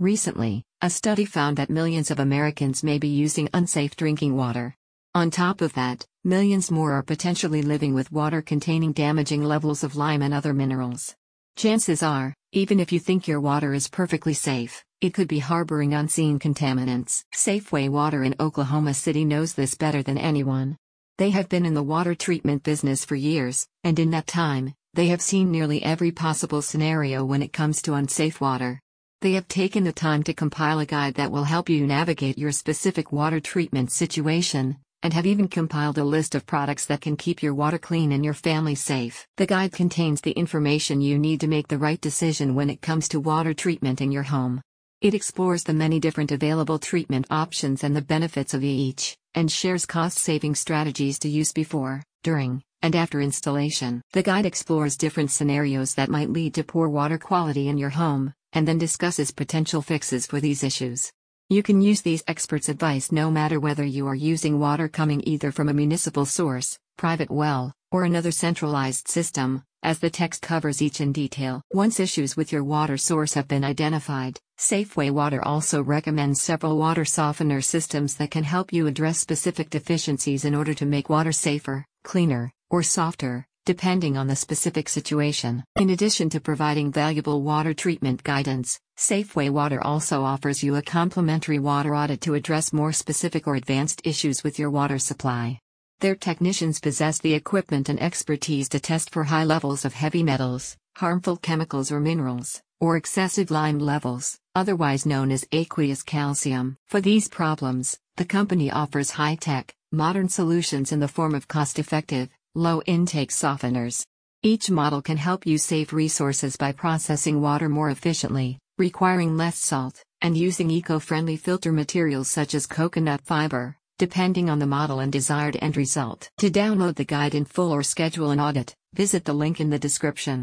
Recently, a study found that millions of Americans may be using unsafe drinking water. On top of that, millions more are potentially living with water containing damaging levels of lime and other minerals. Chances are, even if you think your water is perfectly safe, it could be harboring unseen contaminants. Safeway Water in Oklahoma City knows this better than anyone. They have been in the water treatment business for years, and in that time, they have seen nearly every possible scenario when it comes to unsafe water. They have taken the time to compile a guide that will help you navigate your specific water treatment situation, and have even compiled a list of products that can keep your water clean and your family safe. The guide contains the information you need to make the right decision when it comes to water treatment in your home. It explores the many different available treatment options and the benefits of each, and shares cost saving strategies to use before, during, and after installation. The guide explores different scenarios that might lead to poor water quality in your home, and then discusses potential fixes for these issues. You can use these experts' advice no matter whether you are using water coming either from a municipal source, private well, or another centralized system, as the text covers each in detail. Once issues with your water source have been identified, Safeway Water also recommends several water softener systems that can help you address specific deficiencies in order to make water safer, cleaner, or softer, depending on the specific situation. In addition to providing valuable water treatment guidance, Safeway Water also offers you a complimentary water audit to address more specific or advanced issues with your water supply. Their technicians possess the equipment and expertise to test for high levels of heavy metals, harmful chemicals or minerals, or excessive lime levels, otherwise known as aqueous calcium. For these problems, the company offers high tech, modern solutions in the form of cost effective, low intake softeners. Each model can help you save resources by processing water more efficiently, requiring less salt, and using eco friendly filter materials such as coconut fiber, depending on the model and desired end result. To download the guide in full or schedule an audit, visit the link in the description.